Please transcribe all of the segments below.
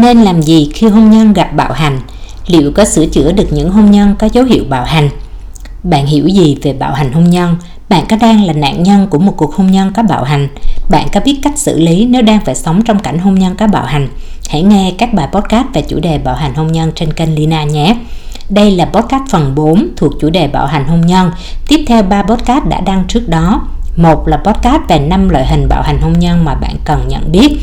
Nên làm gì khi hôn nhân gặp bạo hành? Liệu có sửa chữa được những hôn nhân có dấu hiệu bạo hành? Bạn hiểu gì về bạo hành hôn nhân? Bạn có đang là nạn nhân của một cuộc hôn nhân có bạo hành? Bạn có biết cách xử lý nếu đang phải sống trong cảnh hôn nhân có bạo hành? Hãy nghe các bài podcast về chủ đề bạo hành hôn nhân trên kênh Lina nhé. Đây là podcast phần 4 thuộc chủ đề bạo hành hôn nhân. Tiếp theo 3 podcast đã đăng trước đó. Một là podcast về 5 loại hình bạo hành hôn nhân mà bạn cần nhận biết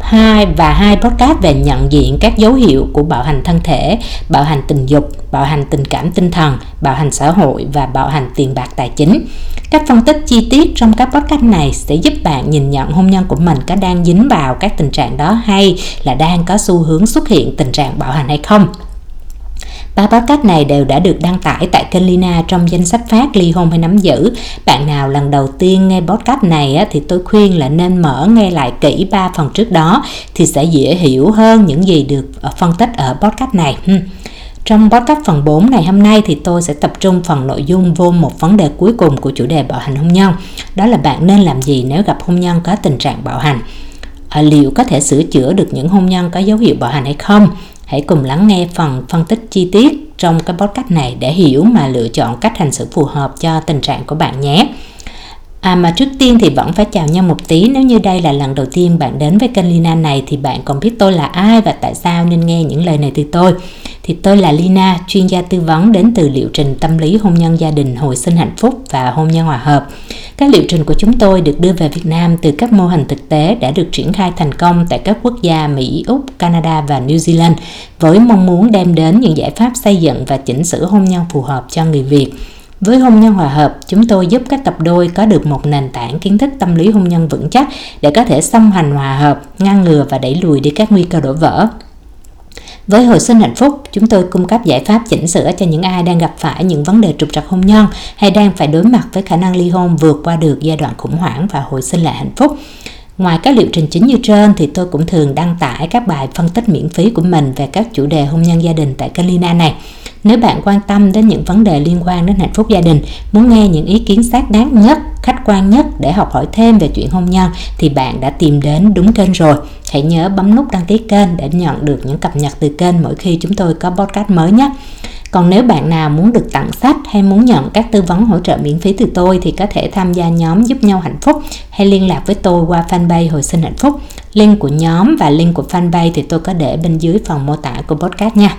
hai và hai podcast về nhận diện các dấu hiệu của bạo hành thân thể, bạo hành tình dục, bạo hành tình cảm tinh thần, bạo hành xã hội và bạo hành tiền bạc tài chính. Các phân tích chi tiết trong các podcast này sẽ giúp bạn nhìn nhận hôn nhân của mình có đang dính vào các tình trạng đó hay là đang có xu hướng xuất hiện tình trạng bạo hành hay không. Ba podcast này đều đã được đăng tải tại kênh Lina trong danh sách phát ly hôn hay nắm giữ. Bạn nào lần đầu tiên nghe podcast này thì tôi khuyên là nên mở nghe lại kỹ ba phần trước đó thì sẽ dễ hiểu hơn những gì được ờ, phân tích ở podcast này. Trong podcast phần 4 ngày hôm nay thì tôi sẽ tập trung phần nội dung vô một vấn đề cuối cùng của chủ đề bạo hành hôn nhân. Đó là bạn nên làm gì nếu gặp hôn nhân có tình trạng bạo hành. À, liệu có thể sửa chữa được những hôn nhân có dấu hiệu bạo hành hay không? Hãy cùng lắng nghe phần phân tích chi tiết trong cái podcast này để hiểu mà lựa chọn cách hành xử phù hợp cho tình trạng của bạn nhé. À mà trước tiên thì vẫn phải chào nhau một tí. Nếu như đây là lần đầu tiên bạn đến với kênh Lina này Thì bạn còn biết tôi là ai và tại sao nên nghe những lời này từ tôi. Thì tôi là Lina, chuyên gia tư vấn đến từ liệu trình tâm lý hôn nhân gia đình hồi sinh hạnh phúc và hôn nhân hòa hợp. Các liệu trình của chúng tôi được đưa về Việt Nam từ các mô hình thực tế đã được triển khai thành công tại các quốc gia Mỹ, Úc, Canada và New Zealand Với mong muốn đem đến những giải pháp xây dựng và chỉnh sửa hôn nhân phù hợp cho người Việt với hôn nhân hòa hợp, chúng tôi giúp các cặp đôi có được một nền tảng kiến thức tâm lý hôn nhân vững chắc để có thể song hành hòa hợp, ngăn ngừa và đẩy lùi đi các nguy cơ đổ vỡ. Với hồi sinh hạnh phúc, chúng tôi cung cấp giải pháp chỉnh sửa cho những ai đang gặp phải những vấn đề trục trặc hôn nhân hay đang phải đối mặt với khả năng ly hôn vượt qua được giai đoạn khủng hoảng và hồi sinh lại hạnh phúc. Ngoài các liệu trình chính như trên thì tôi cũng thường đăng tải các bài phân tích miễn phí của mình về các chủ đề hôn nhân gia đình tại kênh Lina này. Nếu bạn quan tâm đến những vấn đề liên quan đến hạnh phúc gia đình, muốn nghe những ý kiến xác đáng nhất, khách quan nhất để học hỏi thêm về chuyện hôn nhân thì bạn đã tìm đến đúng kênh rồi. Hãy nhớ bấm nút đăng ký kênh để nhận được những cập nhật từ kênh mỗi khi chúng tôi có podcast mới nhé. Còn nếu bạn nào muốn được tặng sách hay muốn nhận các tư vấn hỗ trợ miễn phí từ tôi thì có thể tham gia nhóm giúp nhau hạnh phúc hay liên lạc với tôi qua fanpage hồi sinh hạnh phúc. Link của nhóm và link của fanpage thì tôi có để bên dưới phần mô tả của podcast nha.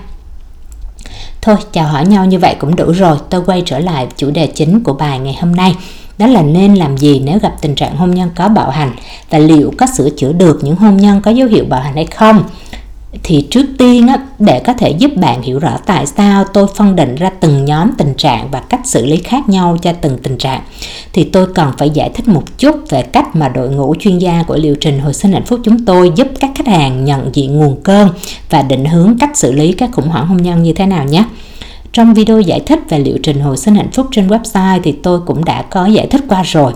Thôi chào hỏi nhau như vậy cũng đủ rồi, tôi quay trở lại chủ đề chính của bài ngày hôm nay. Đó là nên làm gì nếu gặp tình trạng hôn nhân có bạo hành và liệu có sửa chữa được những hôn nhân có dấu hiệu bạo hành hay không thì trước tiên á, để có thể giúp bạn hiểu rõ tại sao tôi phân định ra từng nhóm tình trạng và cách xử lý khác nhau cho từng tình trạng thì tôi cần phải giải thích một chút về cách mà đội ngũ chuyên gia của liệu trình hồi sinh hạnh phúc chúng tôi giúp các khách hàng nhận diện nguồn cơn và định hướng cách xử lý các khủng hoảng hôn nhân như thế nào nhé. Trong video giải thích về liệu trình hồi sinh hạnh phúc trên website thì tôi cũng đã có giải thích qua rồi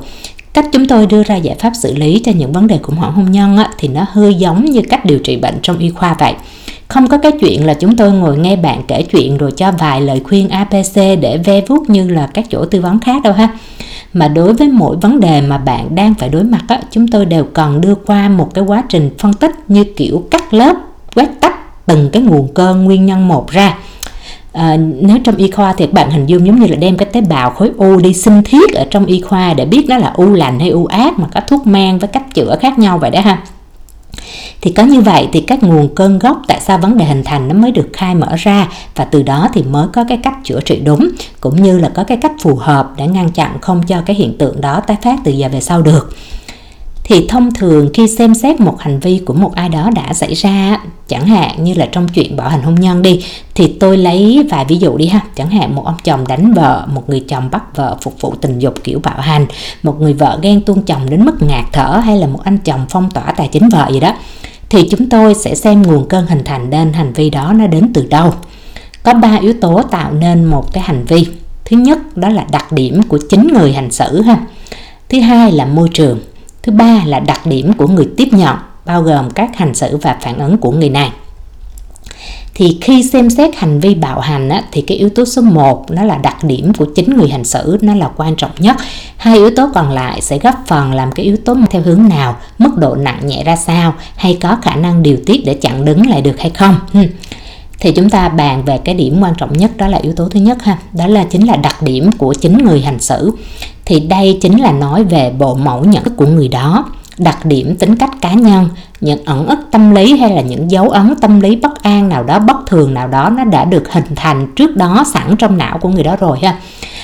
cách chúng tôi đưa ra giải pháp xử lý cho những vấn đề khủng hoảng hôn nhân á, thì nó hơi giống như cách điều trị bệnh trong y khoa vậy. Không có cái chuyện là chúng tôi ngồi nghe bạn kể chuyện rồi cho vài lời khuyên apc để ve vuốt như là các chỗ tư vấn khác đâu ha. Mà đối với mỗi vấn đề mà bạn đang phải đối mặt á, chúng tôi đều cần đưa qua một cái quá trình phân tích như kiểu cắt lớp quét tách từng cái nguồn cơn nguyên nhân một ra à, nếu trong y khoa thì bạn hình dung giống như là đem cái tế bào khối u đi sinh thiết ở trong y khoa để biết nó là u lành hay u ác mà có thuốc men với cách chữa khác nhau vậy đó ha. Thì có như vậy thì các nguồn cơn gốc tại sao vấn đề hình thành nó mới được khai mở ra và từ đó thì mới có cái cách chữa trị đúng cũng như là có cái cách phù hợp để ngăn chặn không cho cái hiện tượng đó tái phát từ giờ về sau được thì thông thường khi xem xét một hành vi của một ai đó đã xảy ra chẳng hạn như là trong chuyện bạo hành hôn nhân đi, thì tôi lấy vài ví dụ đi ha. Chẳng hạn một ông chồng đánh vợ, một người chồng bắt vợ phục vụ tình dục kiểu bạo hành, một người vợ ghen tuông chồng đến mức ngạt thở hay là một anh chồng phong tỏa tài chính vợ gì đó, thì chúng tôi sẽ xem nguồn cơn hình thành nên hành vi đó nó đến từ đâu. Có ba yếu tố tạo nên một cái hành vi. Thứ nhất, đó là đặc điểm của chính người hành xử ha. Thứ hai là môi trường. Thứ ba là đặc điểm của người tiếp nhận, bao gồm các hành xử và phản ứng của người này. thì khi xem xét hành vi bạo hành á, thì cái yếu tố số 1 nó là đặc điểm của chính người hành xử nó là quan trọng nhất. Hai yếu tố còn lại sẽ góp phần làm cái yếu tố theo hướng nào mức độ nặng nhẹ ra sao hay có khả năng điều tiết để chặn đứng lại được hay không thì chúng ta bàn về cái điểm quan trọng nhất, đó là yếu tố thứ nhất ha. Đó là chính là đặc điểm của chính người hành xử. Thì đây chính là nói về bộ mẫu nhận thức của người đó. Đặc điểm tính cách cá nhân, những ẩn ức tâm lý hay là những dấu ấn tâm lý bất an nào đó, bất thường nào đó, nó đã được hình thành trước đó, sẵn trong não của người đó rồi ha.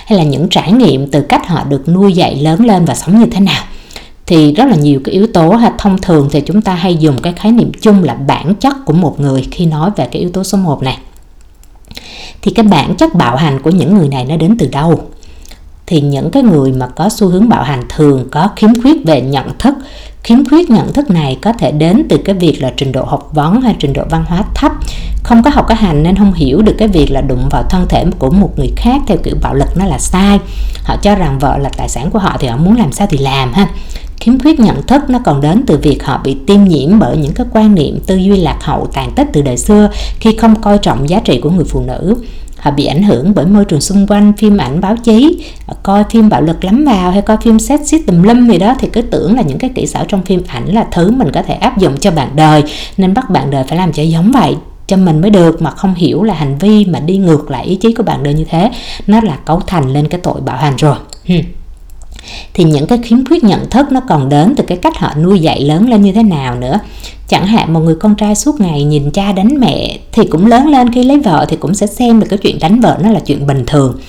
Hay là những trải nghiệm từ cách họ được nuôi dạy lớn lên và sống như thế nào thì rất là nhiều cái yếu tố ha. Thông thường thì chúng ta hay dùng cái khái niệm chung là bản chất của một người khi nói về cái yếu tố số 1 này. Thì cái bản chất bạo hành của những người này nó đến từ đâu? Thì những cái người mà có xu hướng bạo hành thường có khiếm khuyết về nhận thức. Khiếm khuyết nhận thức này có thể đến từ cái việc là trình độ học vấn hay trình độ văn hóa thấp. Không có học cái hành nên không hiểu được cái việc là đụng vào thân thể của một người khác theo kiểu bạo lực nó là sai. Họ cho rằng vợ là tài sản của họ thì họ muốn làm sao thì làm ha khiếm khuyết nhận thức nó còn đến từ việc họ bị tiêm nhiễm bởi những cái quan niệm tư duy lạc hậu, tàn tích từ đời xưa khi không coi trọng giá trị của người phụ nữ. Họ bị ảnh hưởng bởi môi trường xung quanh, phim ảnh báo chí ờ, coi phim bạo lực lắm vào hay coi phim sexist tùm lum gì đó thì cứ tưởng là những cái kỹ xảo trong phim ảnh là thứ mình có thể áp dụng cho bạn đời, nên bắt bạn đời phải làm cho giống vậy cho mình mới được, mà không hiểu là hành vi mà đi ngược lại ý chí của bạn đời như thế, nó là cấu thành lên cái tội bạo hành rồi. Hmm thì những cái khiếm khuyết nhận thức nó còn đến từ cái cách họ nuôi dạy lớn lên như thế nào nữa. Chẳng hạn một người con trai suốt ngày nhìn cha đánh mẹ thì cũng lớn lên, khi lấy vợ thì cũng sẽ xem được cái chuyện đánh vợ nó là chuyện bình thường.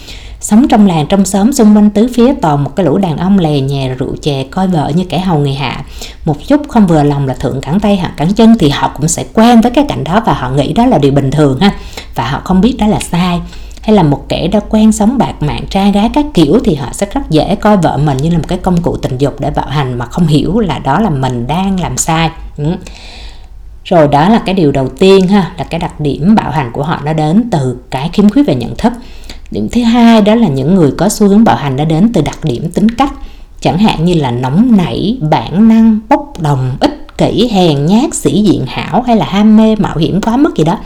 Sống trong làng, trong xóm, xung quanh tứ phía toàn một cái lũ đàn ông lè nhè, rượu chè, coi vợ như kẻ hầu người hạ. Một chút không vừa lòng là thượng cẳng tay, hạ cẳng chân thì họ cũng sẽ quen với cái cảnh đó và họ nghĩ đó là điều bình thường ha, và họ không biết đó là sai hay là một kẻ đã quen sống bạc mạng, trai gái các kiểu thì họ sẽ rất dễ coi vợ mình như là một cái công cụ tình dục để bạo hành mà không hiểu là đó là mình đang làm sai. Ừ. rồi đó là cái điều đầu tiên ha, là cái đặc điểm bạo hành của họ nó đến từ cái khiếm khuyết về nhận thức. Điểm thứ hai đó là những người có xu hướng bạo hành đã đến từ đặc điểm tính cách. Chẳng hạn như là nóng nảy, bản năng, bốc đồng, ích kỷ, hèn nhát, sĩ diện hảo hay là ham mê, mạo hiểm, quá mức gì đó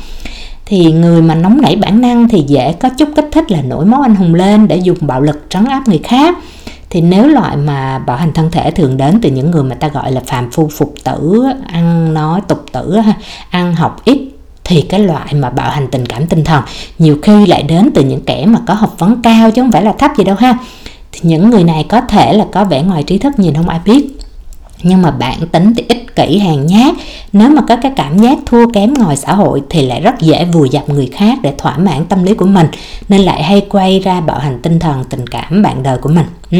thì người mà nóng nảy bản năng thì dễ có chút kích thích là nổi máu anh hùng lên để dùng bạo lực trấn áp người khác. Thì nếu loại mà bạo hành thân thể thường đến từ những người mà ta gọi là phàm phu phục tử, ăn nói tục tử ăn học ít, thì cái loại mà bạo hành tình cảm tinh thần nhiều khi lại đến từ những kẻ mà có học vấn cao chứ không phải là thấp gì đâu ha. Thì những người này có thể là có vẻ ngoài trí thức, nhìn không ai biết. Nhưng mà bản tính thì ít ích kỷ hàng nhát nếu mà có cái cảm giác thua kém ngoài xã hội thì lại rất dễ vùi dập người khác để thỏa mãn tâm lý của mình, nên lại hay quay ra bạo hành tinh thần tình cảm bạn đời của mình ừ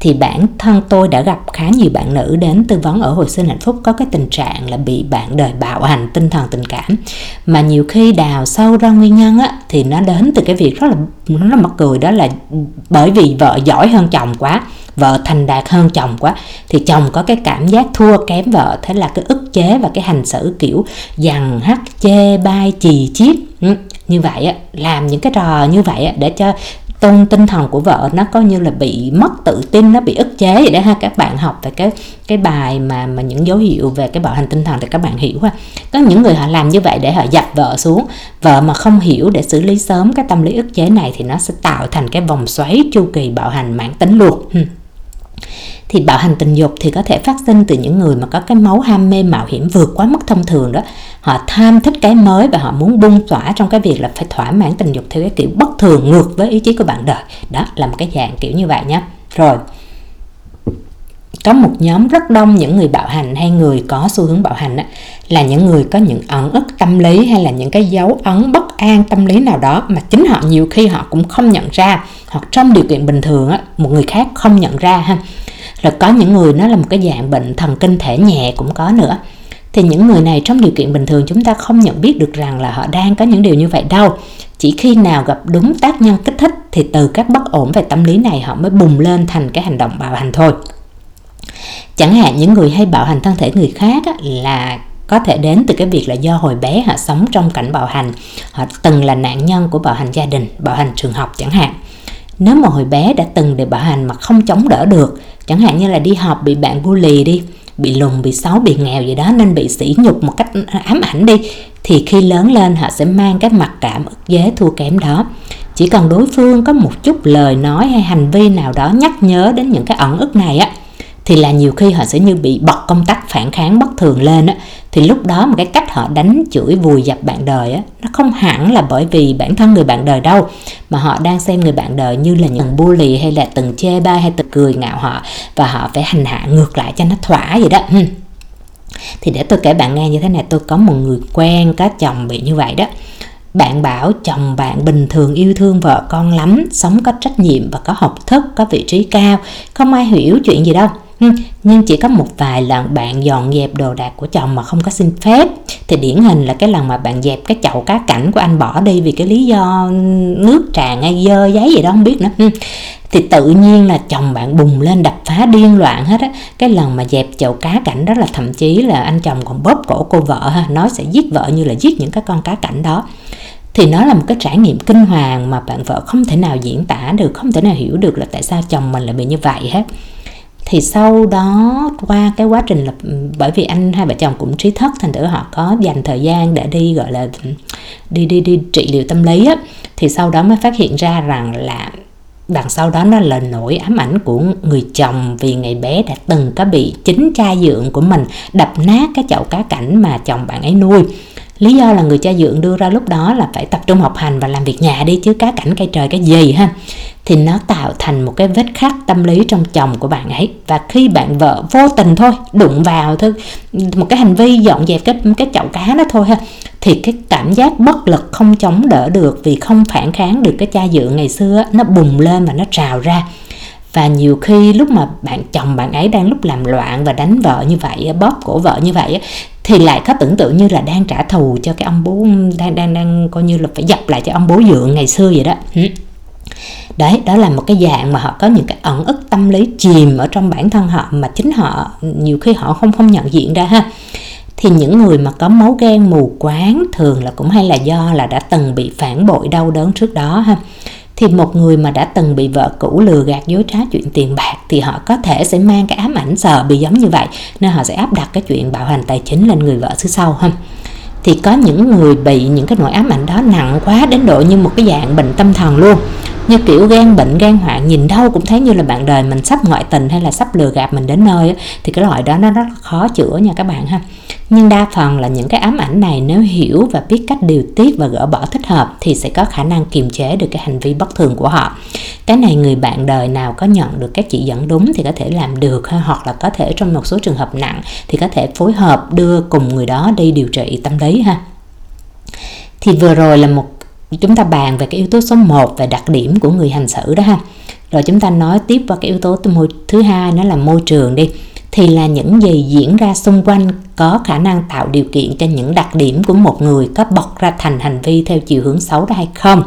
thì bản thân tôi đã gặp khá nhiều bạn nữ đến tư vấn ở hồi sinh hạnh phúc có cái tình trạng là bị bạn đời bạo hành tinh thần tình cảm. Mà nhiều khi đào sâu ra nguyên nhân á, thì nó đến từ cái việc rất là nó là mắc cười đó là bởi vì vợ giỏi hơn chồng quá vợ thành đạt hơn chồng quá thì chồng có cái cảm giác thua kém vợ. Thế là cái ức chế và cái hành xử kiểu dằn hắt chê bai chì chiết ừ, như vậy á làm những cái trò như vậy á để cho tôn tinh thần của vợ nó coi như là bị mất tự tin, nó bị ức chế vậy đó ha. Các bạn học về cái cái bài mà mà những dấu hiệu về cái bạo hành tinh thần thì các bạn hiểu ha. Có những người họ làm như vậy để họ dập vợ xuống. Vợ mà không hiểu để xử lý sớm cái tâm lý ức chế này thì nó sẽ tạo thành cái vòng xoáy chu kỳ bạo hành mãn tính luôn thì bạo hành tình dục thì có thể phát sinh từ những người mà có cái máu ham mê mạo hiểm vượt quá mức thông thường đó. Họ tham thích cái mới và họ muốn bung tỏa trong cái việc là phải thỏa mãn tình dục theo cái kiểu bất thường ngược với ý chí của bạn đời. Đó là một cái dạng kiểu như vậy nhé rồi có một nhóm rất đông những người bạo hành hay người có xu hướng bạo hành á, là những người có những ẩn ức tâm lý hay là những cái dấu ấn bất an tâm lý nào đó mà chính họ nhiều khi họ cũng không nhận ra. Hoặc trong điều kiện bình thường á, một người khác không nhận ra ha rồi có những người nó là một cái dạng bệnh thần kinh thể nhẹ cũng có nữa. Thì những người này trong điều kiện bình thường chúng ta không nhận biết được rằng là họ đang có những điều như vậy đâu. Chỉ khi nào gặp đúng tác nhân kích thích thì từ các bất ổn về tâm lý này họ mới bùng lên thành cái hành động bạo hành thôi. Chẳng hạn những người hay bạo hành thân thể người khác là có thể đến từ cái việc là do hồi bé họ sống trong cảnh bạo hành. Họ từng là nạn nhân của bạo hành gia đình, bạo hành trường học chẳng hạn nếu mà hồi bé đã từng để bạo hành mà không chống đỡ được, chẳng hạn như là đi học bị bạn bully đi, bị lùn, bị xấu, bị nghèo gì đó nên bị sỉ nhục một cách ám ảnh đi, thì khi lớn lên họ sẽ mang cái mặc cảm ức chế thua kém đó. Chỉ cần đối phương có một chút lời nói hay hành vi nào đó nhắc nhớ đến những cái ẩn ức này á thì là nhiều khi họ sẽ như bị bật công tắc phản kháng bất thường lên á. Thì lúc đó một cái cách họ đánh chửi vùi dập bạn đời á, nó không hẳn là bởi vì bản thân người bạn đời đâu, mà họ đang xem người bạn đời như là những bully hay là từng chê bai hay từng cười ngạo họ, và họ phải hành hạ ngược lại cho nó thỏa vậy đó. Thì để tôi kể bạn nghe như thế này, tôi có một người quen có chồng bị như vậy đó. Bạn bảo, chồng bạn bình thường yêu thương vợ con lắm, sống có trách nhiệm và có học thức, có vị trí cao, không ai hiểu chuyện gì đâu nhưng chỉ có một vài lần bạn dọn dẹp đồ đạc của chồng mà không có xin phép. Thì điển hình là cái lần mà bạn dẹp cái chậu cá cảnh của anh bỏ đi vì cái lý do nước tràn hay dơ giấy gì đó, không biết nữa. Thì tự nhiên là chồng bạn bùng lên đập phá điên loạn hết á. Cái lần mà dẹp chậu cá cảnh đó là thậm chí là anh chồng còn bóp cổ cô vợ ha, nói sẽ giết vợ như là giết những cái con cá cảnh đó. Thì nó là một cái trải nghiệm kinh hoàng mà bạn vợ không thể nào diễn tả được, không thể nào hiểu được là tại sao chồng mình lại bị như vậy hết thì sau đó, qua cái quá trình lập, bởi vì anh hai vợ chồng cũng trí thất thành thử họ có dành thời gian để đi, gọi là, đi đi đi trị liệu tâm lý á. Thì sau đó mới phát hiện ra rằng là đằng sau đó nó là nỗi ám ảnh của người chồng vì ngày bé đã từng có bị chính cha dượng của mình đập nát cái chậu cá cảnh mà chồng bạn ấy nuôi lý do là người cha dượng đưa ra lúc đó là phải tập trung học hành và làm việc nhà đi chứ cá cảnh cây trời cái gì ha. Thì nó tạo thành một cái vết khắc tâm lý trong chồng của bạn ấy. Và khi bạn vợ vô tình thôi, đụng vào thôi, một cái hành vi dọn dẹp cái cái chậu cá đó thôi ha, thì cái cảm giác bất lực không chống đỡ được vì không phản kháng được cái cha dượng ngày xưa nó bùng lên và nó trào ra. Và nhiều khi lúc mà bạn, chồng bạn ấy đang lúc làm loạn và đánh vợ như vậy bóp cổ vợ như vậy thì lại có tưởng tượng như là đang trả thù cho cái ông bố, đang đang đang coi như là phải dập lại cho ông bố dượng ngày xưa vậy đó. Ừ. Đấy, đó là một cái dạng mà họ có những cái ẩn ức tâm lý chìm ở trong bản thân họ mà chính họ, nhiều khi họ không không nhận diện ra ha. Thì những người mà có máu ghen mù quáng thường là cũng hay là do là đã từng bị phản bội đau đớn trước đó ha thì một người mà đã từng bị vợ cũ lừa gạt dối trá chuyện tiền bạc thì họ có thể sẽ mang cái ám ảnh sợ bị giống như vậy, nên họ sẽ áp đặt cái chuyện bạo hành tài chính lên người vợ xứ sau, ha. Thì có những người bị những cái nỗi ám ảnh đó nặng quá đến độ như một cái dạng bệnh tâm thần luôn như kiểu gan bệnh, gan hoạn, nhìn đâu cũng thấy như là bạn đời mình sắp ngoại tình hay là sắp lừa gạt mình đến nơi thì cái loại đó nó rất khó chữa nha các bạn ha. Nhưng đa phần là những cái ám ảnh này nếu hiểu và biết cách điều tiết và gỡ bỏ thích hợp thì sẽ có khả năng kiềm chế được cái hành vi bất thường của họ. Cái này người bạn đời nào có nhận được các chỉ dẫn đúng thì có thể làm được ha, hoặc là có thể trong một số trường hợp nặng thì có thể phối hợp đưa cùng người đó đi điều trị tâm lý ha. Thì vừa rồi là một chúng ta bàn về cái yếu tố số 1 về đặc điểm của người hành xử đó ha. Rồi chúng ta nói tiếp vào cái yếu tố thứ hai, nó là môi trường đi. Thì là những gì diễn ra xung quanh có khả năng tạo điều kiện cho những đặc điểm của một người có bộc ra thành hành vi theo chiều hướng xấu đó hay không?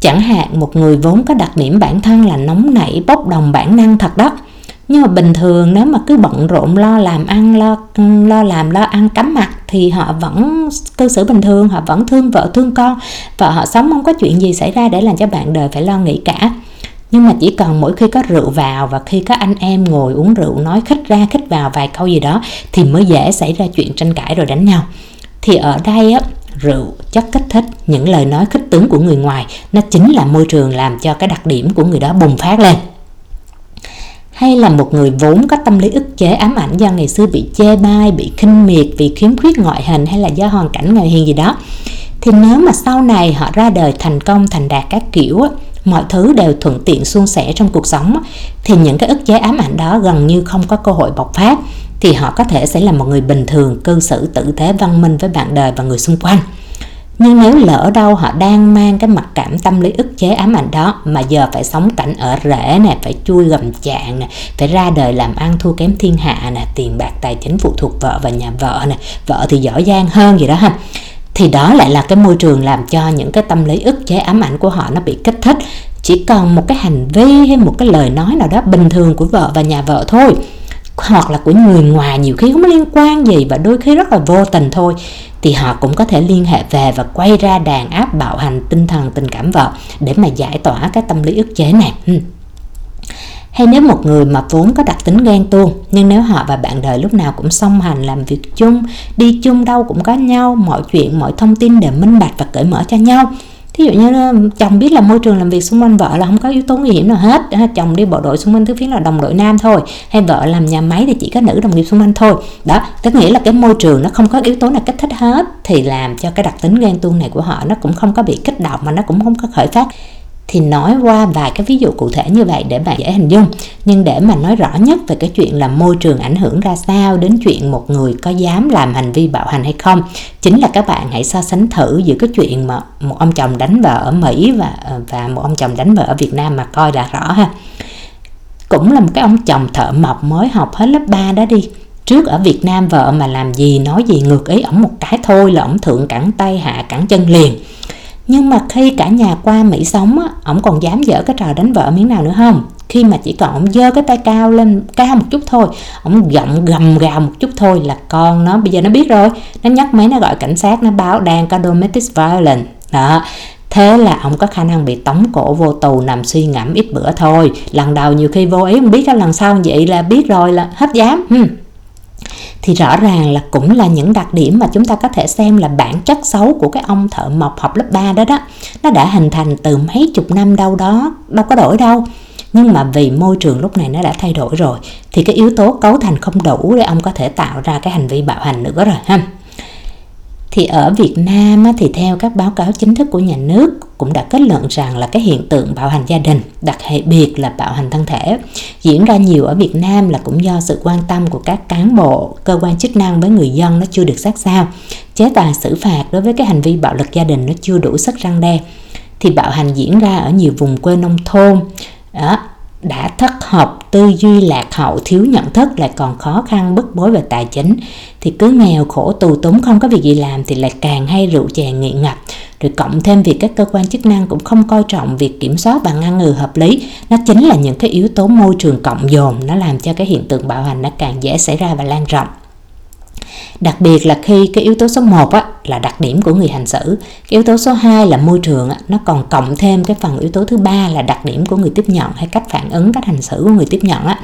Chẳng hạn, một người vốn có đặc điểm bản thân là nóng nảy, bốc đồng bản năng thật đó nhưng mà bình thường nếu mà cứ bận rộn lo làm ăn, lo lo làm, lo ăn cắm mặt thì họ vẫn cư xử bình thường, họ vẫn thương vợ, thương con và họ sống không có chuyện gì xảy ra để làm cho bạn đời phải lo nghĩ cả. Nhưng mà chỉ cần mỗi khi có rượu vào và khi có anh em ngồi uống rượu, nói khích ra, khích vào vài câu gì đó thì mới dễ xảy ra chuyện tranh cãi rồi đánh nhau. Thì ở đây á, rượu chất kích thích, những lời nói khích tướng của người ngoài, nó chính là môi trường làm cho cái đặc điểm của người đó bùng phát lên hay là một người vốn có tâm lý ức chế ám ảnh do ngày xưa bị chê bai, bị khinh miệt vì khiếm khuyết ngoại hình hay là do hoàn cảnh ngoại hình gì đó? Thì nếu mà sau này họ ra đời thành công, thành đạt các kiểu mọi thứ đều thuận tiện, suôn sẻ trong cuộc sống thì những cái ức chế ám ảnh đó gần như không có cơ hội bộc phát, thì họ có thể sẽ là một người bình thường, cư xử tử tế, văn minh với bạn đời và người xung quanh nhưng nếu lỡ đâu họ đang mang cái mặc cảm tâm lý ức chế ám ảnh đó, mà giờ phải sống cảnh ở rễ nè, phải chui gầm chạng nè, phải ra đời làm ăn thua kém thiên hạ nè, tiền bạc tài chính phụ thuộc vợ và nhà vợ nè, vợ thì giỏi giang hơn gì đó ha. Thì đó lại là cái môi trường làm cho những cái tâm lý ức chế ám ảnh của họ nó bị kích thích. Chỉ cần một cái hành vi hay một cái lời nói nào đó bình thường của vợ và nhà vợ thôi hoặc là của người ngoài, nhiều khi không liên quan gì và đôi khi rất là vô tình thôi, thì họ cũng có thể liên hệ về và quay ra đàn áp bạo hành tinh thần, tình cảm vợ để mà giải tỏa cái tâm lý ức chế này. Ừ. Hay nếu một người mà vốn có đặc tính ghen tuông, nhưng nếu họ và bạn đời lúc nào cũng song hành, làm việc chung, đi chung đâu cũng có nhau, mọi chuyện, mọi thông tin đều minh bạch và cởi mở cho nhau thí dụ như chồng biết là môi trường làm việc xung quanh vợ là không có yếu tố nguy hiểm nào hết. Chồng đi bộ đội xung quanh thứ phiến là đồng đội nam thôi, hay vợ làm nhà máy thì chỉ có nữ đồng nghiệp xung quanh thôi. Đó, tức nghĩa là cái môi trường nó không có yếu tố nào kích thích hết thì làm cho cái đặc tính ghen tuông này của họ nó cũng không có bị kích động mà nó cũng không có khởi phát thì nói qua vài cái ví dụ cụ thể như vậy để bạn dễ hình dung. Nhưng để mà nói rõ nhất về cái chuyện là môi trường ảnh hưởng ra sao đến chuyện một người có dám làm hành vi bạo hành hay không, chính là các bạn hãy so sánh thử giữa cái chuyện mà một ông chồng đánh vợ ở Mỹ và ờ, và một ông chồng đánh vợ ở Việt Nam mà coi là rõ ha. Cũng là một cái ông chồng thợ mộc mới học hết lớp 3 đó đi. Trước ở Việt Nam vợ mà làm gì, nói gì ngược ý, ổng một cái thôi là ổng thượng cẳng tay, hạ cẳng chân liền nhưng mà khi cả nhà qua Mỹ sống á, ổng còn dám dở cái trò đánh vợ miếng nào nữa không? Khi mà chỉ còn ổng dơ cái tay cao lên cao một chút thôi, ổng giọng gầm gào một chút thôi là con nó bây giờ nó biết rồi, nó nhắc máy nó gọi cảnh sát nó báo đang có domestic violence. Đó, thế là ông có khả năng bị tống cổ vô tù nằm suy ngẫm ít bữa thôi. Lần đầu nhiều khi vô ý không biết cái lần sau vậy là biết rồi là hết dám. Hmm thì rõ ràng là cũng là những đặc điểm mà chúng ta có thể xem là bản chất xấu của cái ông thợ mộc học lớp 3 đó đó. Nó đã hình thành từ mấy chục năm đâu đó, đâu có đổi đâu. Nhưng mà vì môi trường lúc này nó đã thay đổi rồi, thì cái yếu tố cấu thành không đủ để ông có thể tạo ra cái hành vi bạo hành nữa rồi ha thì ở Việt Nam thì theo các báo cáo chính thức của nhà nước cũng đã kết luận rằng là cái hiện tượng bạo hành gia đình, đặc biệt là bạo hành thân thể, diễn ra nhiều ở Việt Nam là cũng do sự quan tâm của các cán bộ, cơ quan chức năng với người dân nó chưa được sát sao. Chế tài xử phạt đối với cái hành vi bạo lực gia đình nó chưa đủ sức răng đe. Thì bạo hành diễn ra ở nhiều vùng quê nông thôn, đó, đã thất học, tư duy lạc hậu, thiếu nhận thức lại còn khó khăn bức bối về tài chính. Thì cứ nghèo khổ tù túng không có việc gì làm thì lại càng hay rượu chè nghiện ngập. Rồi cộng thêm việc các cơ quan chức năng cũng không coi trọng việc kiểm soát và ngăn ngừa hợp lý. Nó chính là những cái yếu tố môi trường cộng dồn nó làm cho cái hiện tượng bạo hành nó càng dễ xảy ra và lan rộng. Đặc biệt là khi cái yếu tố số 1 á, là đặc điểm của người hành xử, cái yếu tố số 2 là môi trường á, nó còn cộng thêm cái phần yếu tố thứ ba là đặc điểm của người tiếp nhận hay cách phản ứng, cách hành xử của người tiếp nhận á.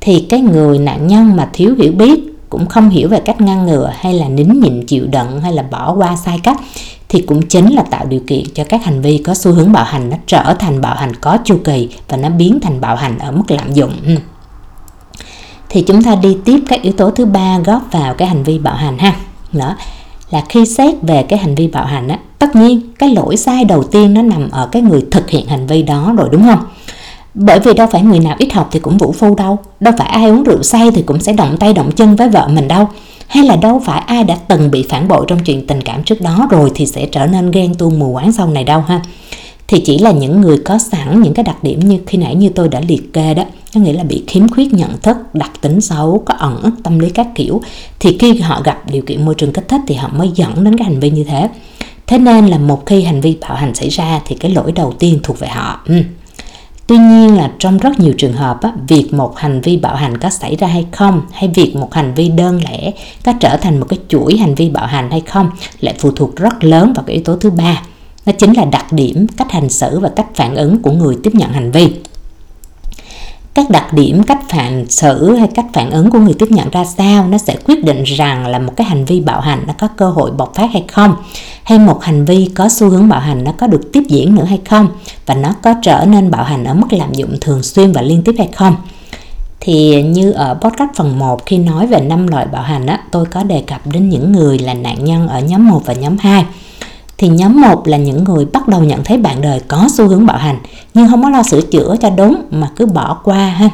Thì cái người nạn nhân mà thiếu hiểu biết cũng không hiểu về cách ngăn ngừa hay là nín nhịn chịu đựng hay là bỏ qua sai cách thì cũng chính là tạo điều kiện cho các hành vi có xu hướng bạo hành nó trở thành bạo hành có chu kỳ và nó biến thành bạo hành ở mức lạm dụng. Ừ thì chúng ta đi tiếp các yếu tố thứ ba góp vào cái hành vi bạo hành ha. Đó, là khi xét về cái hành vi bạo hành á, tất nhiên cái lỗi sai đầu tiên nó nằm ở cái người thực hiện hành vi đó rồi, đúng không? Bởi vì đâu phải người nào ít học thì cũng vũ phu đâu. Đâu phải ai uống rượu say thì cũng sẽ động tay động chân với vợ mình đâu. Hay là đâu phải ai đã từng bị phản bội trong chuyện tình cảm trước đó rồi thì sẽ trở nên ghen tuông mù quáng sau này đâu ha thì chỉ là những người có sẵn những cái đặc điểm như khi nãy như tôi đã liệt kê đó. Có nghĩa là bị khiếm khuyết nhận thức đặc tính xấu có ẩn ức tâm lý các kiểu. Thì khi họ gặp điều kiện môi trường kích thích thì họ mới dẫn đến cái hành vi như thế. Thế nên là một khi hành vi bạo hành xảy ra thì cái lỗi đầu tiên thuộc về họ. Ừ. Tuy nhiên là trong rất nhiều trường hợp á, việc một hành vi bạo hành có xảy ra hay không hay việc một hành vi đơn lẻ có trở thành một cái chuỗi hành vi bạo hành hay không lại phụ thuộc rất lớn vào cái yếu tố thứ ba nó chính là đặc điểm cách hành xử và cách phản ứng của người tiếp nhận hành vi. Các đặc điểm cách phản xử hay cách phản ứng của người tiếp nhận ra sao nó sẽ quyết định rằng là một cái hành vi bạo hành nó có cơ hội bộc phát hay không hay một hành vi có xu hướng bạo hành nó có được tiếp diễn nữa hay không và nó có trở nên bạo hành ở mức lạm dụng thường xuyên và liên tiếp hay không. Thì như ở podcast phần 1 khi nói về năm loại bạo hành á, tôi có đề cập đến những người là nạn nhân ở nhóm 1 và nhóm 2 thì nhóm 1 là những người bắt đầu nhận thấy bạn đời có xu hướng bạo hành, nhưng không có lo sửa chữa cho đúng mà cứ bỏ qua ha.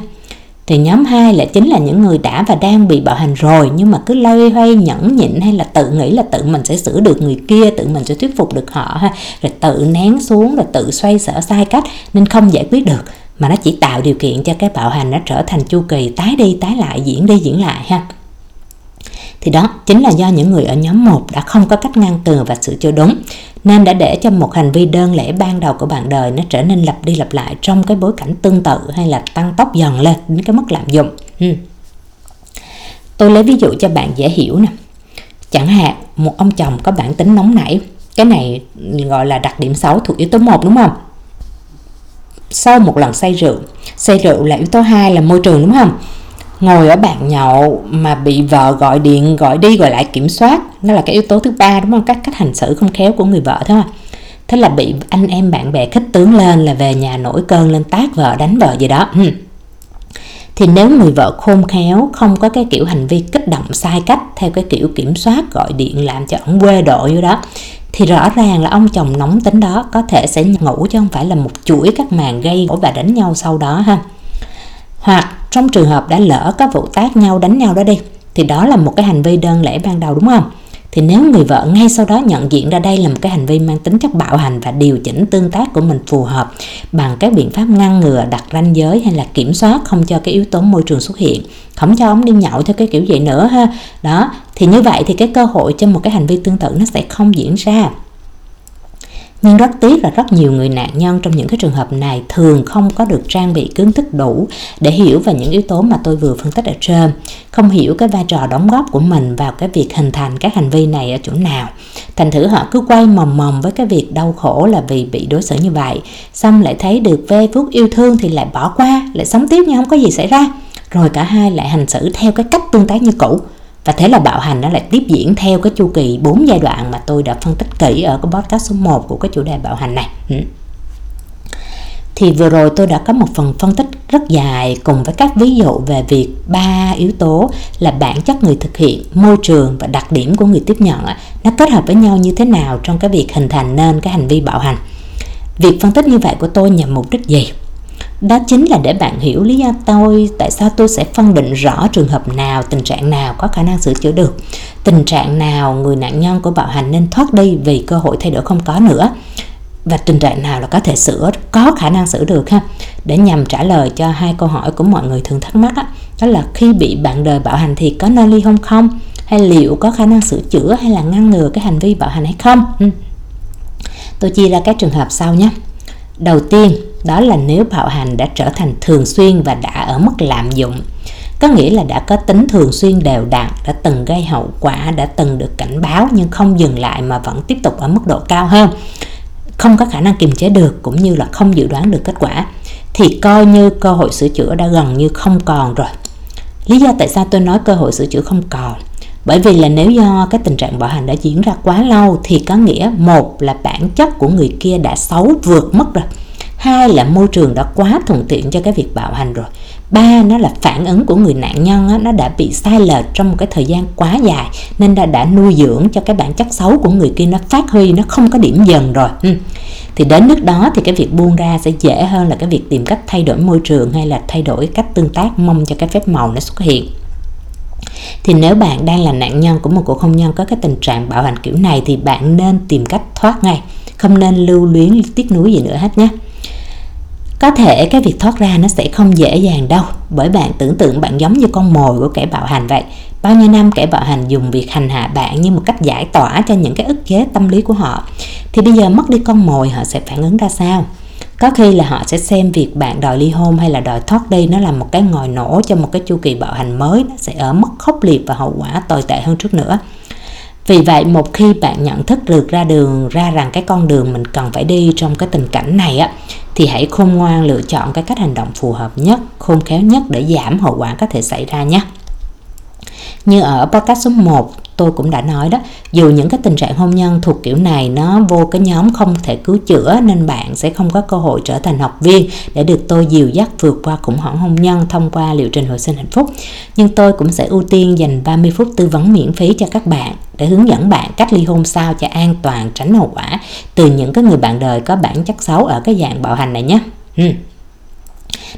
Thì nhóm 2 là chính là những người đã và đang bị bạo hành rồi, nhưng mà cứ loay hoay, nhẫn nhịn hay là tự nghĩ là tự mình sẽ sửa được người kia, tự mình sẽ thuyết phục được họ ha. Rồi tự nén xuống, rồi tự xoay sở, sai cách, nên không giải quyết được. Mà nó chỉ tạo điều kiện cho cái bạo hành nó trở thành chu kỳ, tái đi, tái lại, diễn đi, diễn lại ha thì đó, chính là do những người ở nhóm 1 đã không có cách ngăn từ và sửa chữa đúng, nên đã để cho một hành vi đơn lẻ ban đầu của bạn đời nó trở nên lặp đi lặp lại trong cái bối cảnh tương tự hay là tăng tốc dần lên đến cái mức lạm dụng. Ừ. tôi lấy ví dụ cho bạn dễ hiểu nè. Chẳng hạn, một ông chồng có bản tính nóng nảy, cái này gọi là đặc điểm xấu thuộc yếu tố 1 đúng không? Sau một lần say rượu say rượu là yếu tố hai là môi trường, đúng không? Ngồi ở bàn nhậu mà bị vợ gọi điện, gọi đi gọi lại kiểm soát. Nó là cái yếu tố thứ ba, đúng không? Các cách hành xử không khéo của người vợ thôi. Thế là bị anh em bạn bè khích tướng lên là về nhà nổi cơn lên tát vợ, đánh vợ gì đó. Ừ. Thì nếu người vợ khôn khéo, không có cái kiểu hành vi kích động sai cách, theo cái kiểu kiểm soát, gọi điện làm cho ông quê độ vô đó, thì rõ ràng là ông chồng nóng tính đó, có thể sẽ ngủ chứ không phải là một chuỗi các màn gây gỗ và đánh nhau sau đó ha hoặc trong trường hợp đã lỡ có vụ tác nhau đánh nhau đó đi, thì đó là một cái hành vi đơn lẻ ban đầu, đúng không? Thì nếu người vợ ngay sau đó nhận diện ra đây là một cái hành vi mang tính chất bạo hành và điều chỉnh tương tác của mình phù hợp bằng các biện pháp ngăn ngừa, đặt ranh giới hay là kiểm soát không cho cái yếu tố môi trường xuất hiện, không cho ông đi nhậu theo cái kiểu vậy nữa ha. Đó, thì như vậy thì cái cơ hội cho một cái hành vi tương tự nó sẽ không diễn ra nhưng rất tiếc là rất nhiều người nạn nhân trong những cái trường hợp này thường không có được trang bị kiến thức đủ để hiểu về những yếu tố mà tôi vừa phân tích ở trên. Không hiểu cái vai trò đóng góp của mình vào cái việc hình thành các hành vi này ở chỗ nào. Thành thử họ cứ quay mầm mầm với cái việc đau khổ là vì bị đối xử như vậy. Xong lại thấy được ve vuốt yêu thương thì lại bỏ qua, lại sống tiếp như không có gì xảy ra. Rồi cả hai lại hành xử theo cái cách tương tác như cũ và thế là bạo hành nó lại tiếp diễn theo cái chu kỳ 4 giai đoạn mà tôi đã phân tích kỹ ở cái podcast số 1 của cái chủ đề bạo hành này. Ừ. Thì vừa rồi tôi đã có một phần phân tích rất dài cùng với các ví dụ về việc ba yếu tố là bản chất người thực hiện, môi trường và đặc điểm của người tiếp nhận nó kết hợp với nhau như thế nào trong cái việc hình thành nên cái hành vi bạo hành. Việc phân tích như vậy của tôi nhằm mục đích gì? Đó chính là để bạn hiểu lý do tôi tại sao tôi sẽ phân định rõ trường hợp nào tình trạng nào có khả năng sửa chữa được. Tình trạng nào người nạn nhân của bạo hành nên thoát đi vì cơ hội thay đổi không có nữa. Và tình trạng nào là có thể sửa có khả năng sửa được ha. Để nhằm trả lời cho hai câu hỏi của mọi người thường thắc mắc đó, đó là khi bị bạn đời bạo hành thì có nên ly hôn không? Hay liệu có khả năng sửa chữa hay là ngăn ngừa cái hành vi bạo hành hay không? Ừ. tôi chia ra các trường hợp sau nhé. Đầu tiên đó là nếu bạo hành đã trở thành thường xuyên và đã ở mức lạm dụng. Có nghĩa là đã có tính thường xuyên đều đặn, đã từng gây hậu quả, đã từng được cảnh báo nhưng không dừng lại mà vẫn tiếp tục ở mức độ cao hơn. Không có khả năng kiềm chế được cũng như là không dự đoán được kết quả. Thì coi như cơ hội sửa chữa đã gần như không còn rồi. Lý do tại sao tôi nói cơ hội sửa chữa không còn? Bởi vì là nếu do cái tình trạng bạo hành đã diễn ra quá lâu thì có nghĩa, một là bản chất của người kia đã xấu vượt mất rồi hai là môi trường đã quá thuận tiện cho cái việc bạo hành rồi. Ba nó là phản ứng của người nạn nhân á, nó đã bị sai lệch trong một cái thời gian quá dài nên đã đã nuôi dưỡng cho cái bản chất xấu của người kia nó phát huy nó không có điểm dần rồi. Ừ. thì đến nước đó thì cái việc buông ra sẽ dễ hơn là cái việc tìm cách thay đổi môi trường hay là thay đổi cách tương tác mong cho cái phép màu nó xuất hiện. Thì nếu bạn đang là nạn nhân của một cuộc hôn nhân có cái tình trạng bạo hành kiểu này thì bạn nên tìm cách thoát ngay không nên lưu luyến tiếc nuối gì nữa hết nhé có thể cái việc thoát ra nó sẽ không dễ dàng đâu, bởi bạn tưởng tượng bạn giống như con mồi của kẻ bạo hành vậy. Bao nhiêu năm kẻ bạo hành dùng việc hành hạ bạn như một cách giải tỏa cho những cái ức chế tâm lý của họ, thì bây giờ mất đi con mồi họ sẽ phản ứng ra sao? Có khi là họ sẽ xem việc bạn đòi ly hôn hay là đòi thoát đi nó là một cái ngòi nổ cho một cái chu kỳ bạo hành mới, nó sẽ ở mức khốc liệt và hậu quả tồi tệ hơn trước nữa vì vậy, một khi bạn nhận thức được ra đường, ra rằng cái con đường mình cần phải đi trong cái tình cảnh này á, thì hãy khôn ngoan lựa chọn cái cách hành động phù hợp nhất, khôn khéo nhất để giảm hậu quả có thể xảy ra nhé như ở podcast số 1 tôi cũng đã nói đó, dù những cái tình trạng hôn nhân thuộc kiểu này nó vô cái nhóm không thể cứu chữa, nên bạn sẽ không có cơ hội trở thành học viên để được tôi dìu dắt vượt qua khủng hoảng hôn nhân thông qua liệu trình hồi sinh hạnh phúc nhưng tôi cũng sẽ ưu tiên dành 30 phút tư vấn miễn phí cho các bạn để hướng dẫn bạn cách ly hôn sao cho an toàn, tránh hậu quả từ những cái người bạn đời có bản chất xấu ở cái dạng bạo hành này nhé. Ừ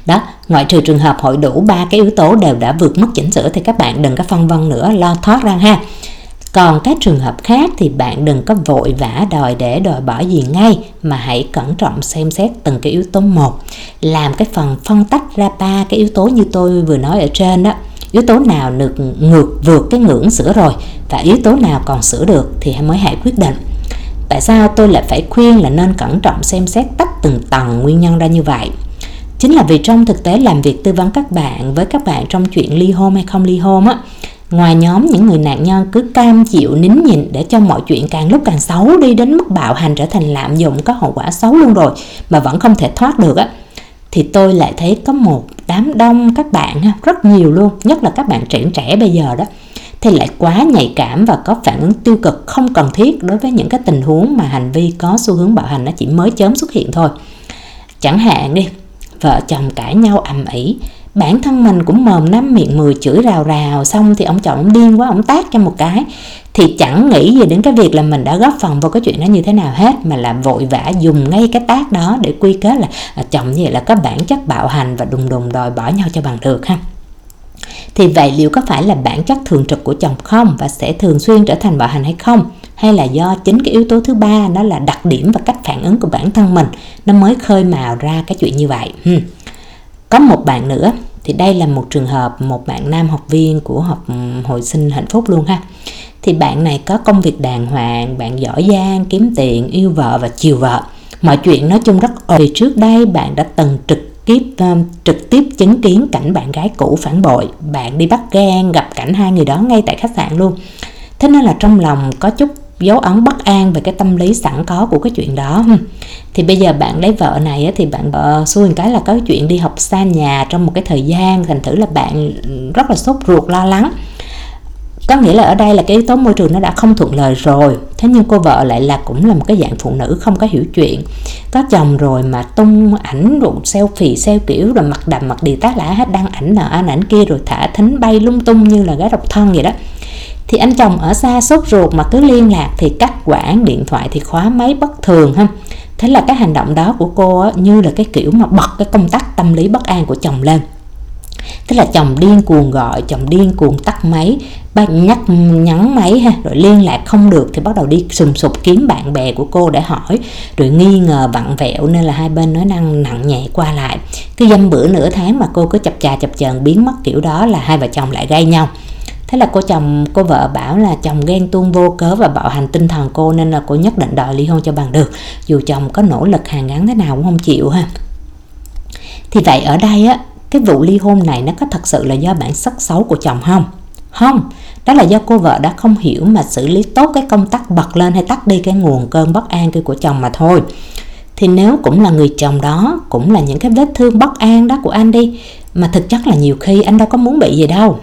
đó, ngoại trừ trường hợp hội đủ ba cái yếu tố đều đã vượt mức chỉnh sửa thì các bạn đừng có phân vân nữa, lo thoát ra ha. Còn các trường hợp khác thì bạn đừng có vội vã đòi để đòi bỏ gì ngay, mà hãy cẩn trọng xem xét từng cái yếu tố một. Làm cái phần phân tách ra ba cái yếu tố như tôi vừa nói ở trên đó. Yếu tố nào được ngược vượt cái ngưỡng sửa rồi và yếu tố nào còn sửa được thì mới hãy quyết định. Tại sao tôi lại phải khuyên là nên cẩn trọng xem xét tách từng tầng nguyên nhân ra như vậy? Chính là vì trong thực tế làm việc tư vấn các bạn với các bạn trong chuyện ly hôn hay không ly hôn á, ngoài nhóm những người nạn nhân cứ cam chịu, nín nhịn để cho mọi chuyện càng lúc càng xấu đi đến mức bạo hành trở thành lạm dụng có hậu quả xấu luôn rồi mà vẫn không thể thoát được á, thì tôi lại thấy có một đám đông các bạn rất nhiều luôn, nhất là các bạn trẻ trẻ bây giờ đó, thì lại quá nhạy cảm và có phản ứng tiêu cực không cần thiết đối với những cái tình huống mà hành vi có xu hướng bạo hành nó chỉ mới chớm xuất hiện thôi. Chẳng hạn đi vợ chồng cãi nhau ầm ĩ. Bản thân mình cũng mồm năm miệng mười chửi rào rào xong thì ông chồng ông điên quá ông tác cho một cái. Thì chẳng nghĩ gì đến cái việc là mình đã góp phần vào cái chuyện đó như thế nào hết mà là vội vã dùng ngay cái tác đó để quy kết là à, chồng như vậy là có bản chất bạo hành và đùng đùng đòi bỏ nhau cho bằng được ha. Thì vậy liệu có phải là bản chất thường trực của chồng không và sẽ thường xuyên trở thành bạo hành hay không? Hay là do chính cái yếu tố thứ ba đó là đặc điểm và cách phản ứng của bản thân mình nó mới khơi mào ra cái chuyện như vậy. Hmm. có một bạn nữa thì đây là một trường hợp một bạn nam học viên của học hồi sinh hạnh phúc luôn ha. Thì bạn này có công việc đàng hoàng bạn giỏi giang kiếm tiền yêu vợ và chiều vợ. Mọi chuyện nói chung rất ổn. Vì trước đây bạn đã từng trực tiếp um, trực tiếp chứng kiến cảnh bạn gái cũ phản bội. Bạn đi bắt gan gặp cảnh hai người đó ngay tại khách sạn luôn. Thế nên là trong lòng có chút dấu ấn bất an về cái tâm lý sẵn có của cái chuyện đó. Thì bây giờ bạn lấy vợ này thì bạn vợ xui một cái là có chuyện đi học xa nhà trong một cái thời gian, thành thử là bạn rất là sốt ruột, lo lắng. Có nghĩa là ở đây là cái yếu tố môi trường nó đã không thuận lợi rồi. Thế nhưng cô vợ lại là cũng là một cái dạng phụ nữ không có hiểu chuyện. Có chồng rồi mà tung ảnh rồi selfie xeo kiểu, rồi mặt đầm, mặt đi tá lã hết, đăng ảnh nọ ảnh kia, rồi thả thính bay lung tung như là gái độc thân vậy đó thì anh chồng ở xa sốt ruột mà cứ liên lạc thì cắt quãng điện thoại thì khóa máy bất thường ha. Thế là cái hành động đó của cô á, như là cái kiểu mà bật cái công tắc tâm lý bất an của chồng lên. Tức là chồng điên cuồng gọi chồng điên cuồng tắt máy ba nhắc nhắn máy ha rồi liên lạc không được thì bắt đầu đi sùng sục kiếm bạn bè của cô để hỏi rồi nghi ngờ vặn vẹo nên là hai bên nói năng nặng nhẹ qua lại. Cứ dăm bữa nửa tháng mà cô cứ chập chà chập chờn biến mất kiểu đó là hai vợ chồng lại gây nhau thế là cô chồng, cô vợ bảo là chồng ghen tuông vô cớ và bạo hành tinh thần cô nên là cô nhất định đòi ly hôn cho bằng được. Dù chồng có nỗ lực hàng gắn thế nào cũng không chịu ha. Thì vậy ở đây á, cái vụ ly hôn này nó có thật sự là do bản sắc xấu của chồng không? Không, đó là do cô vợ đã không hiểu mà xử lý tốt cái công tắc bật lên hay tắt đi cái nguồn cơn bất an kia của chồng mà thôi. Thì nếu cũng là người chồng đó, cũng là những cái vết thương bất an đó của anh đi, mà thực chất là nhiều khi anh đâu có muốn bị gì đâu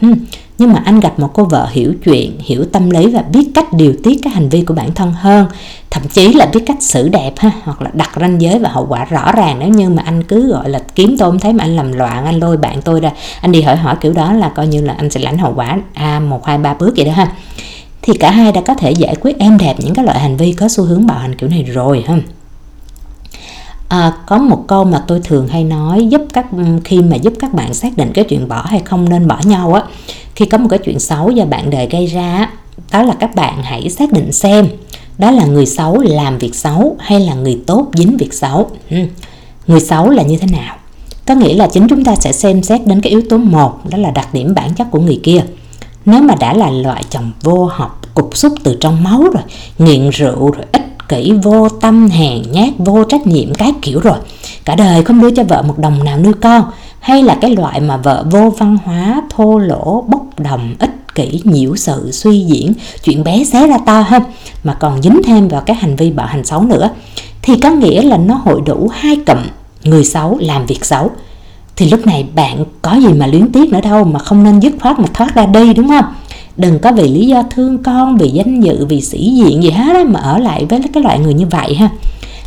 nhưng mà anh gặp một cô vợ hiểu chuyện, hiểu tâm lý và biết cách điều tiết cái hành vi của bản thân hơn. Thậm chí là biết cách xử đẹp ha, hoặc là đặt ranh giới và hậu quả rõ ràng. Nếu như mà anh cứ, gọi là, kiếm tôi không thấy mà anh làm loạn, anh lôi bạn tôi ra, anh đi hỏi hỏi kiểu đó là coi như là anh sẽ lãnh hậu quả a một, hai, ba bước vậy đó ha. Thì cả hai đã có thể giải quyết êm đẹp những cái loại hành vi có xu hướng bạo hành kiểu này rồi ha à, có một câu mà tôi thường hay nói giúp các khi mà giúp các bạn xác định cái chuyện bỏ hay không nên bỏ nhau á khi có một cái chuyện xấu do bạn đời gây ra đó là các bạn hãy xác định xem đó là người xấu làm việc xấu hay là người tốt dính việc xấu. Ừ. người xấu là như thế nào? Có nghĩa là chính chúng ta sẽ xem xét đến cái yếu tố một đó là đặc điểm bản chất của người kia. Nếu mà đã là loại chồng vô học cục xúc từ trong máu rồi nghiện rượu rồi ích kỷ vô tâm, hèn nhát, vô trách nhiệm cái kiểu rồi. Cả đời không đưa cho vợ một đồng nào nuôi con. Hay là cái loại mà vợ vô văn hóa, thô lỗ, bốc đồng, ích kỷ, nhiễu sự, suy diễn, chuyện bé xé ra to hơn mà còn dính thêm vào cái hành vi bạo hành xấu nữa. Thì có nghĩa là nó hội đủ hai cụm, người xấu làm việc xấu. Thì lúc này bạn có gì mà luyến tiếc nữa đâu mà không nên dứt khoát mà thoát ra đi, đúng không? Đừng có vì lý do thương con, vì danh dự, vì sĩ diện gì hết mà ở lại với cái loại người như vậy ha.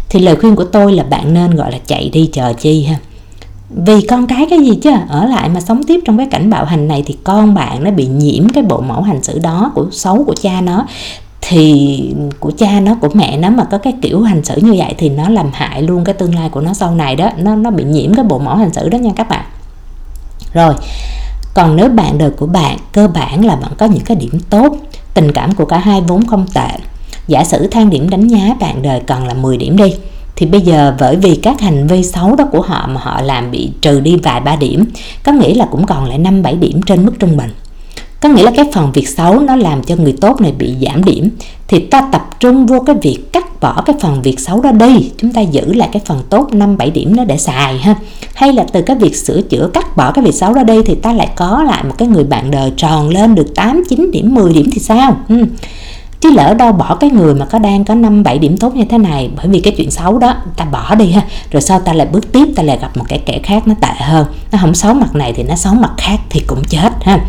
Thì lời khuyên của tôi là bạn nên gọi là chạy đi chờ chi ha. Vì con cái cái gì chứ? Ở lại mà sống tiếp trong cái cảnh bạo hành này thì con bạn nó bị nhiễm cái bộ mẫu hành xử đó của xấu của cha nó. Thì của cha nó, của mẹ nó mà có cái kiểu hành xử như vậy thì nó làm hại luôn cái tương lai của nó sau này đó. Nó nó bị nhiễm cái bộ mẫu hành xử đó nha các bạn. Rồi còn nếu bạn đời của bạn, cơ bản là bạn có những cái điểm tốt, tình cảm của cả hai vốn không tệ. Giả sử thang điểm đánh giá bạn đời cần là 10 điểm đi, thì bây giờ bởi vì các hành vi xấu đó của họ mà họ làm bị trừ đi vài ba điểm, có nghĩa là cũng còn lại 5 7 điểm trên mức trung bình có nghĩa là cái phần việc xấu nó làm cho người tốt này bị giảm điểm. Thì ta tập trung vô cái việc cắt bỏ cái phần việc xấu đó đi. Chúng ta giữ lại cái phần tốt 5 7 điểm đó để xài ha. Hay là từ cái việc sửa chữa, cắt bỏ cái việc xấu đó đi thì ta lại có lại một cái người bạn đời tròn lên được 8 9 điểm 10 điểm thì sao? Ừ. Chứ lỡ đâu bỏ cái người mà có đang có năm, bảy điểm tốt như thế này, bởi vì cái chuyện xấu đó, ta bỏ đi ha. Rồi sau ta lại bước tiếp, ta lại gặp một cái kẻ khác nó tệ hơn. Nó không xấu mặt này thì nó xấu mặt khác thì cũng chết ha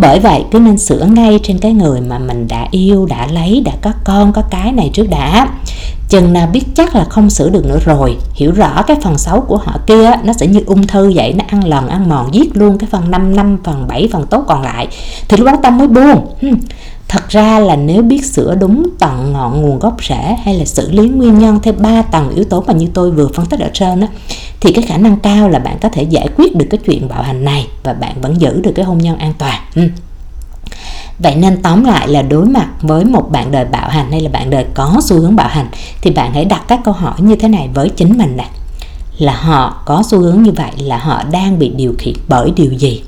bởi vậy, cứ nên sửa ngay trên cái người mà mình đã yêu, đã lấy, đã có con, có cái này trước đã. Chừng nào biết chắc là không sửa được nữa rồi, hiểu rõ cái phần xấu của họ kia, nó sẽ như ung thư vậy, nó ăn lần ăn mòn, giết luôn cái phần 5 năm, phần 7 phần tốt còn lại. Thì lúc đó ta mới buông thật ra là nếu biết sửa đúng tận ngọn nguồn gốc rễ hay là xử lý nguyên nhân theo ba tầng yếu tố mà như tôi vừa phân tích ở trên á, thì cái khả năng cao là bạn có thể giải quyết được cái chuyện bạo hành này và bạn vẫn giữ được cái hôn nhân an toàn ừ. Vậy nên tóm lại là đối mặt với một bạn đời bạo hành hay là bạn đời có xu hướng bạo hành thì bạn hãy đặt các câu hỏi như thế này với chính mình nè. Là họ có xu hướng như vậy là họ đang bị điều khiển bởi điều gì?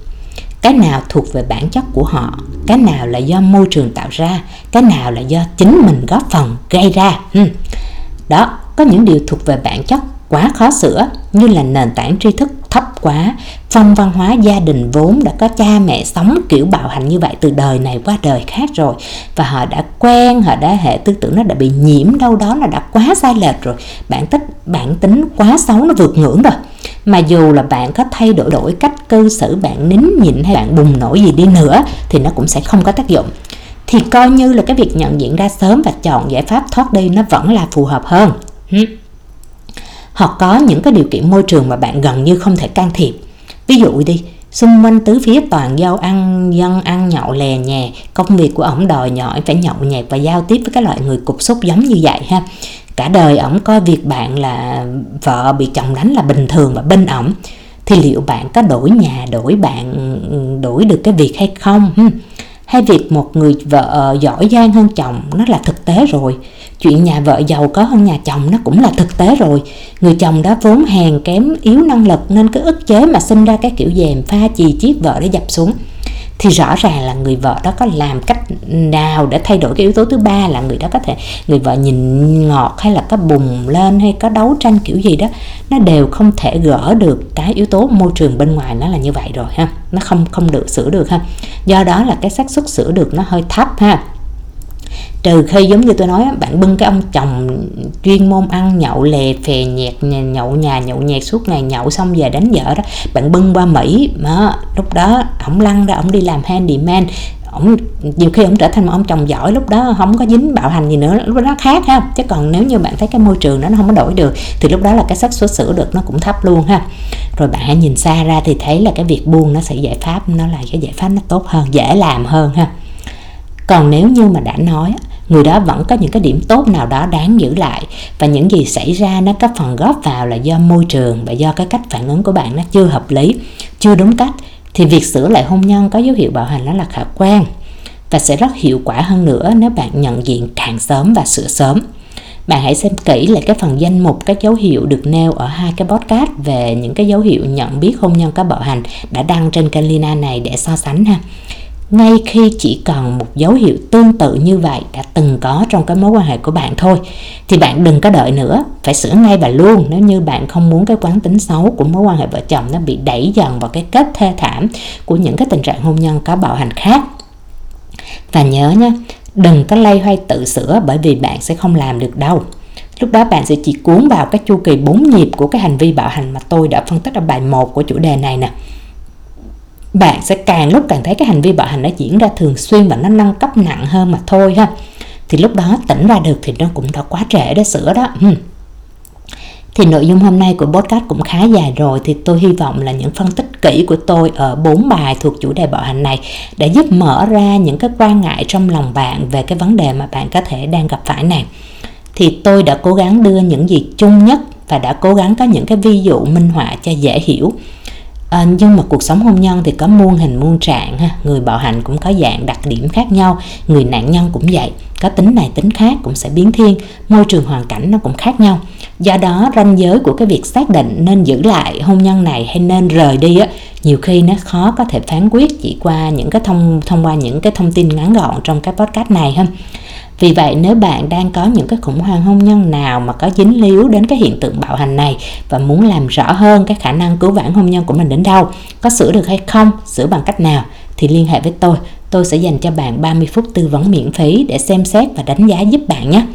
Cái nào thuộc về bản chất của họ, cái nào là do môi trường tạo ra, cái nào là do chính mình góp phần gây ra. Ừ. Đó, có những điều thuộc về bản chất quá khó sửa như là nền tảng tri thức thấp quá phong văn hóa gia đình vốn đã có cha mẹ sống kiểu bạo hành như vậy từ đời này qua đời khác rồi và họ đã quen họ đã hệ tư tưởng nó đã bị nhiễm đâu đó là đã quá sai lệch rồi. Bản tích bản tính quá xấu nó vượt ngưỡng rồi mà dù là bạn có thay đổi đổi cách cư xử, bạn nín nhịn hay bạn bùng nổ gì đi nữa, thì nó cũng sẽ không có tác dụng. Thì coi như là cái việc nhận diện ra sớm và chọn giải pháp thoát đi nó vẫn là phù hợp hơn. Hoặc có những cái điều kiện môi trường mà bạn gần như không thể can thiệp. Ví dụ đi, xung quanh tứ phía toàn giao ăn, dân ăn, nhậu, lè nhè, công việc của ổng đòi nhỏi phải nhậu nhẹt và giao tiếp với các loại người cục xúc giống như vậy ha cả đời ổng coi việc bạn là vợ bị chồng đánh là bình thường và bên ổng. Thì liệu bạn có đổi nhà, đổi bạn, đổi được cái việc hay không? Hay việc một người vợ giỏi giang hơn chồng nó là thực tế rồi? Chuyện nhà vợ giàu có hơn nhà chồng nó cũng là thực tế rồi. Người chồng đó vốn hèn kém, yếu năng lực nên cứ ức chế mà sinh ra cái kiểu dèm pha chì chiếc vợ để dập xuống thì rõ ràng là người vợ đó có làm cách nào để thay đổi cái yếu tố thứ ba là người đó có thể, người vợ nhìn ngọt hay là có bùng lên hay có đấu tranh kiểu gì đó, nó đều không thể gỡ được cái yếu tố môi trường bên ngoài nó là như vậy rồi ha. Nó không không được, sửa được ha. Do đó là cái xác suất sửa được nó hơi thấp ha trừ khi giống như tôi nói bạn bưng cái ông chồng chuyên môn ăn nhậu lè phè nhẹt nhậu nhà, nhậu nhẹt suốt ngày, nhậu xong về đánh vợ đó, bạn bưng qua mỹ mà lúc đó ổng lăn ra, ổng đi làm handyman. Ổng, nhiều khi ổng trở thành một ông chồng giỏi lúc đó không có dính bạo hành gì nữa, lúc đó nó khác ha. Chứ còn nếu như bạn thấy cái môi trường đó nó không có đổi được, thì lúc đó là cái xác suất sửa được nó cũng thấp luôn ha. Rồi bạn hãy nhìn xa ra thì thấy là cái việc buông nó sẽ giải pháp, nó là cái giải pháp nó tốt hơn, dễ làm hơn ha. Còn nếu như mà đã nói người đó vẫn có những cái điểm tốt nào đó đáng giữ lại. Và những gì xảy ra nó có phần góp vào là do môi trường và do cái cách phản ứng của bạn nó chưa hợp lý, chưa đúng cách. Thì việc sửa lại hôn nhân có dấu hiệu bạo hành nó là khả quan và sẽ rất hiệu quả hơn nữa nếu bạn nhận diện càng sớm và sửa sớm. Bạn hãy xem kỹ lại cái phần danh mục, các dấu hiệu được nêu ở hai cái podcast về những cái dấu hiệu nhận biết hôn nhân có bạo hành đã đăng trên kênh Lina này để so sánh ha ngay khi chỉ cần một dấu hiệu tương tự như vậy đã từng có trong cái mối quan hệ của bạn thôi, thì bạn đừng có đợi nữa. Phải sửa ngay và luôn, nếu như bạn không muốn cái quán tính xấu của mối quan hệ vợ chồng nó bị đẩy dần vào cái kết thê thảm của những cái tình trạng hôn nhân có bạo hành khác. Và nhớ nhé đừng có lay hoay tự sửa bởi vì bạn sẽ không làm được đâu. Lúc đó bạn sẽ chỉ cuốn vào cái chu kỳ bốn nhịp của cái hành vi bạo hành mà tôi đã phân tích ở bài 1 của chủ đề này nè bạn sẽ càng lúc càng thấy cái hành vi bạo hành nó diễn ra thường xuyên và nó nâng cấp nặng hơn mà thôi ha. Thì lúc đó tỉnh ra được thì nó cũng đã quá trễ để sửa đó. Ừ. Thì nội dung hôm nay của podcast cũng khá dài rồi, thì tôi hy vọng là những phân tích kỹ của tôi ở bốn bài thuộc chủ đề bạo hành này đã giúp mở ra những cái quan ngại trong lòng bạn về cái vấn đề mà bạn có thể đang gặp phải này. Thì tôi đã cố gắng đưa những gì chung nhất và đã cố gắng có những cái ví dụ minh họa cho dễ hiểu à, nhưng mà cuộc sống hôn nhân thì có muôn hình muôn trạng ha. Người bạo hành cũng có dạng đặc điểm khác nhau người nạn nhân cũng vậy. Có tính này tính khác cũng sẽ biến thiên môi trường hoàn cảnh nó cũng khác nhau. Do đó ranh giới của cái việc xác định nên giữ lại hôn nhân này hay nên rời đi á nhiều khi nó khó có thể phán quyết chỉ qua những cái thông thông qua những cái thông tin ngắn gọn trong cái podcast này ha vì vậy nếu bạn đang có những cái khủng hoảng hôn nhân nào mà có dính líu đến cái hiện tượng bạo hành này và muốn làm rõ hơn cái khả năng cứu vãn hôn nhân của mình đến đâu, có sửa được hay không, sửa bằng cách nào thì liên hệ với tôi tôi sẽ dành cho bạn 30 phút tư vấn miễn phí để xem xét và đánh giá giúp bạn nhé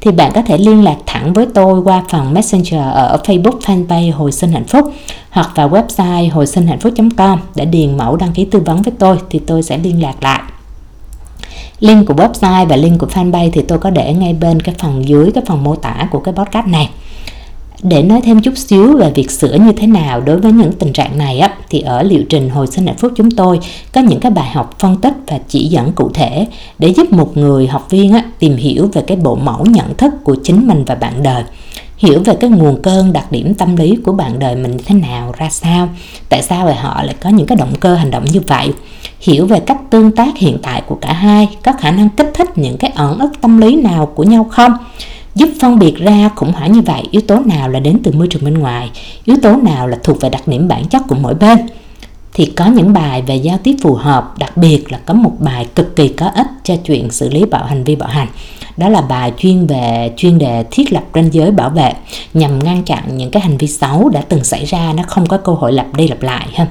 thì bạn có thể liên lạc thẳng với tôi qua phần Messenger ở Facebook fanpage Hồi sinh hạnh phúc hoặc vào website hồi sinh hạnh phúc.com để điền mẫu đăng ký tư vấn với tôi thì tôi sẽ liên lạc lại. Link của website và link của fanpage thì tôi có để ngay bên cái phần dưới cái phần mô tả của cái podcast này. Để nói thêm chút xíu về việc sửa như thế nào đối với những tình trạng này á, thì ở liệu trình hồi sinh hạnh phúc chúng tôi có những cái bài học phân tích và chỉ dẫn cụ thể để giúp một người học viên á, tìm hiểu về cái bộ mẫu nhận thức của chính mình và bạn đời. Hiểu về cái nguồn cơn đặc điểm tâm lý của bạn đời mình như thế nào, ra sao, tại sao về họ lại có những cái động cơ hành động như vậy hiểu về cách tương tác hiện tại của cả hai, có khả năng kích thích những cái ẩn ức tâm lý nào của nhau không? Giúp phân biệt ra khủng hoảng như vậy, yếu tố nào là đến từ môi trường bên ngoài, yếu tố nào là thuộc về đặc điểm bản chất của mỗi bên? Thì có những bài về giao tiếp phù hợp, đặc biệt là có một bài cực kỳ có ích cho chuyện xử lý bạo hành vi bạo hành. Đó là bài chuyên về, chuyên đề thiết lập ranh giới bảo vệ, nhằm ngăn chặn những cái hành vi xấu đã từng xảy ra, nó không có cơ hội lặp đi lặp lại ha.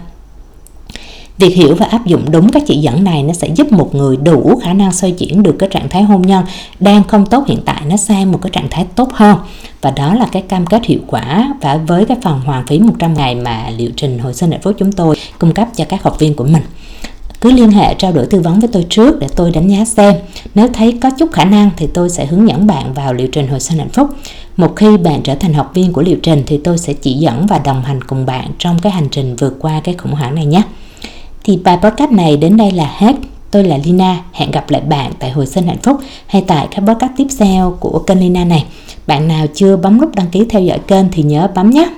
Việc hiểu và áp dụng đúng các chỉ dẫn này nó sẽ giúp một người đủ khả năng xoay chuyển được cái trạng thái hôn nhân đang không tốt hiện tại, nó sang một cái trạng thái tốt hơn. Và đó là cái cam kết hiệu quả và với cái phần hoàn phí 100 ngày mà liệu trình hồi sinh hạnh phúc chúng tôi cung cấp cho các học viên của mình. Cứ liên hệ trao đổi tư vấn với tôi trước để tôi đánh giá xem. Nếu thấy có chút khả năng thì tôi sẽ hướng dẫn bạn vào liệu trình hồi sinh hạnh phúc. Một khi bạn trở thành học viên của liệu trình thì tôi sẽ chỉ dẫn và đồng hành cùng bạn trong cái hành trình vượt qua cái khủng hoảng này nhé thì bài podcast này đến đây là hết. Tôi là Lina, hẹn gặp lại bạn tại Hồi sinh hạnh phúc hay tại các podcast tiếp theo của kênh Lina này. Bạn nào chưa bấm nút đăng ký theo dõi kênh thì nhớ bấm nhé.